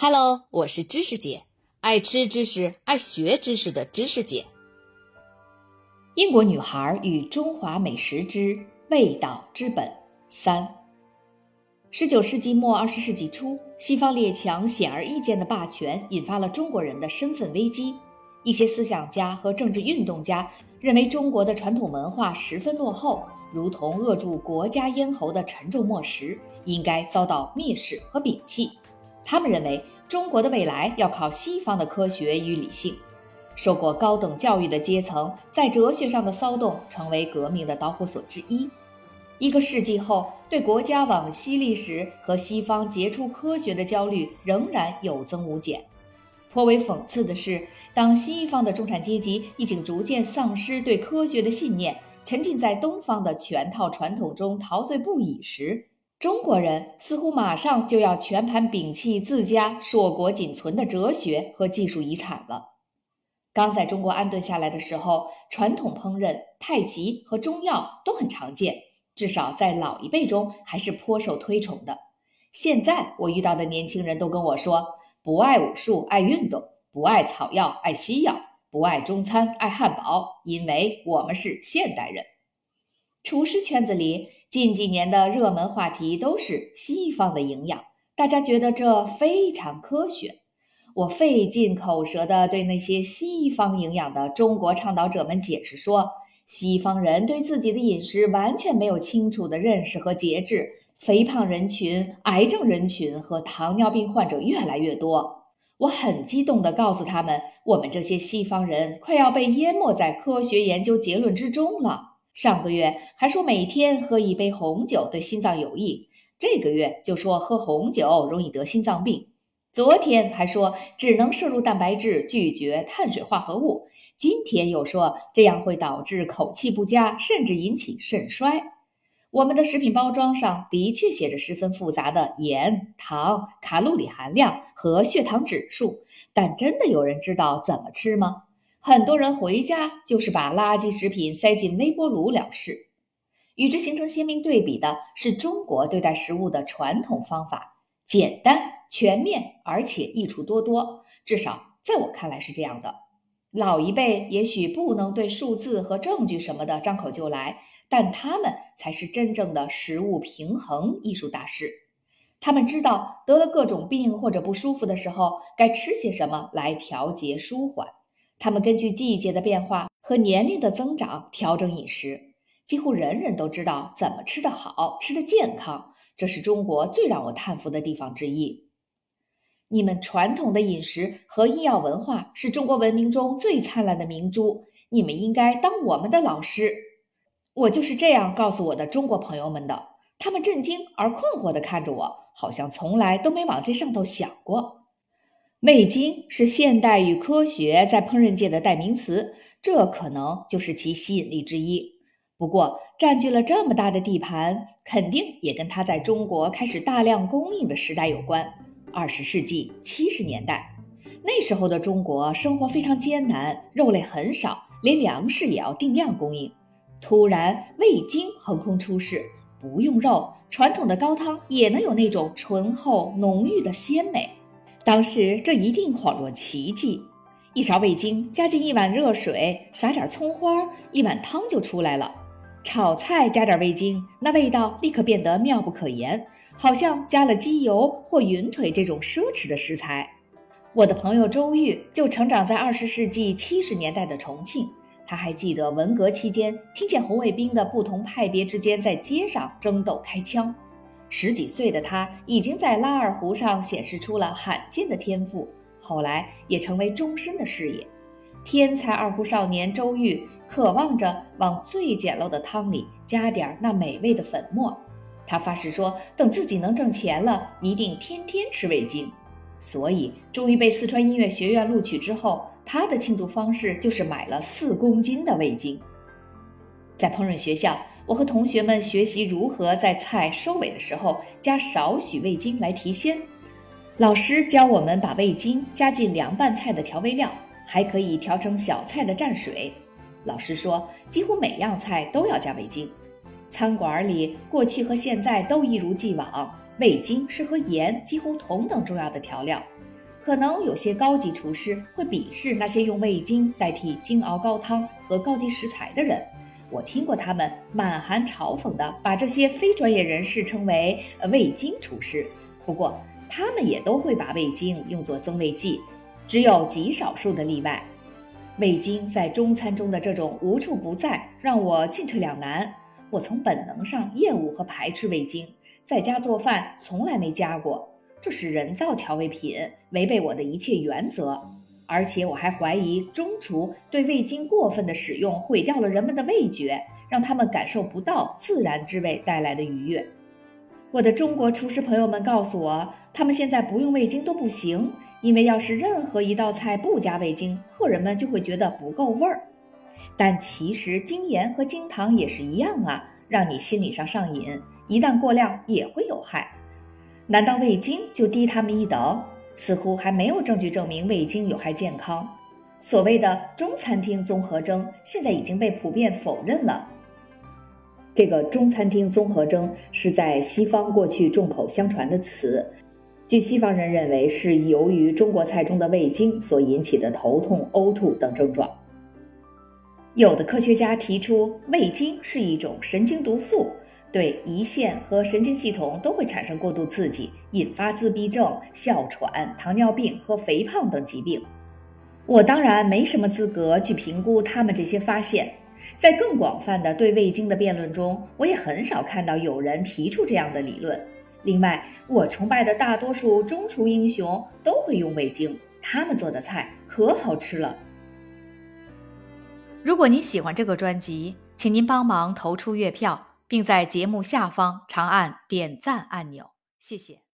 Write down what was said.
Hello，我是知识姐，爱吃知识、爱学知识的知识姐。英国女孩与中华美食之味道之本三。十九世纪末二十世纪初，西方列强显而易见的霸权引发了中国人的身份危机。一些思想家和政治运动家认为中国的传统文化十分落后，如同扼住国家咽喉的沉重磨石，应该遭到蔑视和摒弃。他们认为中国的未来要靠西方的科学与理性。受过高等教育的阶层在哲学上的骚动成为革命的导火索之一。一个世纪后，对国家往昔历史和西方杰出科学的焦虑仍然有增无减。颇为讽刺的是，当西方的中产阶级已经逐渐丧失对科学的信念，沉浸在东方的全套传统中陶醉不已时，中国人似乎马上就要全盘摒弃自家硕果仅存的哲学和技术遗产了。刚在中国安顿下来的时候，传统烹饪、太极和中药都很常见，至少在老一辈中还是颇受推崇的。现在我遇到的年轻人都跟我说，不爱武术，爱运动；不爱草药，爱西药；不爱中餐，爱汉堡，因为我们是现代人。厨师圈子里。近几年的热门话题都是西方的营养，大家觉得这非常科学。我费尽口舌地对那些西方营养的中国倡导者们解释说，西方人对自己的饮食完全没有清楚的认识和节制，肥胖人群、癌症人群和糖尿病患者越来越多。我很激动地告诉他们，我们这些西方人快要被淹没在科学研究结论之中了。上个月还说每天喝一杯红酒对心脏有益，这个月就说喝红酒容易得心脏病。昨天还说只能摄入蛋白质，拒绝碳水化合物，今天又说这样会导致口气不佳，甚至引起肾衰。我们的食品包装上的确写着十分复杂的盐、糖、卡路里含量和血糖指数，但真的有人知道怎么吃吗？很多人回家就是把垃圾食品塞进微波炉了事。与之形成鲜明对比的是中国对待食物的传统方法，简单、全面，而且益处多多。至少在我看来是这样的。老一辈也许不能对数字和证据什么的张口就来，但他们才是真正的食物平衡艺术大师。他们知道得了各种病或者不舒服的时候该吃些什么来调节舒缓。他们根据季节的变化和年龄的增长调整饮食，几乎人人都知道怎么吃得好、吃得健康。这是中国最让我叹服的地方之一。你们传统的饮食和医药文化是中国文明中最灿烂的明珠，你们应该当我们的老师。我就是这样告诉我的中国朋友们的，他们震惊而困惑地看着我，好像从来都没往这上头想过。味精是现代与科学在烹饪界的代名词，这可能就是其吸引力之一。不过，占据了这么大的地盘，肯定也跟它在中国开始大量供应的时代有关。二十世纪七十年代，那时候的中国生活非常艰难，肉类很少，连粮食也要定量供应。突然，味精横空出世，不用肉，传统的高汤也能有那种醇厚浓郁的鲜美。当时这一定恍若奇迹，一勺味精加进一碗热水，撒点葱花，一碗汤就出来了。炒菜加点味精，那味道立刻变得妙不可言，好像加了鸡油或云腿这种奢侈的食材。我的朋友周玉就成长在二十世纪七十年代的重庆，他还记得文革期间听见红卫兵的不同派别之间在街上争斗开枪。十几岁的他已经在拉二胡上显示出了罕见的天赋，后来也成为终身的事业。天才二胡少年周玉渴望着往最简陋的汤里加点那美味的粉末，他发誓说，等自己能挣钱了，一定天天吃味精。所以，终于被四川音乐学院录取之后，他的庆祝方式就是买了四公斤的味精。在烹饪学校。我和同学们学习如何在菜收尾的时候加少许味精来提鲜。老师教我们把味精加进凉拌菜的调味料，还可以调成小菜的蘸水。老师说，几乎每样菜都要加味精。餐馆里过去和现在都一如既往，味精是和盐几乎同等重要的调料。可能有些高级厨师会鄙视那些用味精代替精熬高汤和高级食材的人。我听过他们满含嘲讽地把这些非专业人士称为“味精厨师”。不过，他们也都会把味精用作增味剂，只有极少数的例外。味精在中餐中的这种无处不在，让我进退两难。我从本能上厌恶和排斥味精，在家做饭从来没加过。这是人造调味品，违背我的一切原则。而且我还怀疑中厨对味精过分的使用毁掉了人们的味觉，让他们感受不到自然之味带来的愉悦。我的中国厨师朋友们告诉我，他们现在不用味精都不行，因为要是任何一道菜不加味精，客人们就会觉得不够味儿。但其实精盐和精糖也是一样啊，让你心理上上瘾，一旦过量也会有害。难道味精就低他们一等？似乎还没有证据证明味精有害健康。所谓的中餐厅综合征现在已经被普遍否认了。这个中餐厅综合征是在西方过去众口相传的词，据西方人认为是由于中国菜中的味精所引起的头痛、呕吐等症状。有的科学家提出，味精是一种神经毒素。对胰腺和神经系统都会产生过度刺激，引发自闭症、哮喘、糖尿病和肥胖等疾病。我当然没什么资格去评估他们这些发现。在更广泛的对味精的辩论中，我也很少看到有人提出这样的理论。另外，我崇拜的大多数中厨英雄都会用味精，他们做的菜可好吃了。如果您喜欢这个专辑，请您帮忙投出月票。并在节目下方长按点赞按钮，谢谢。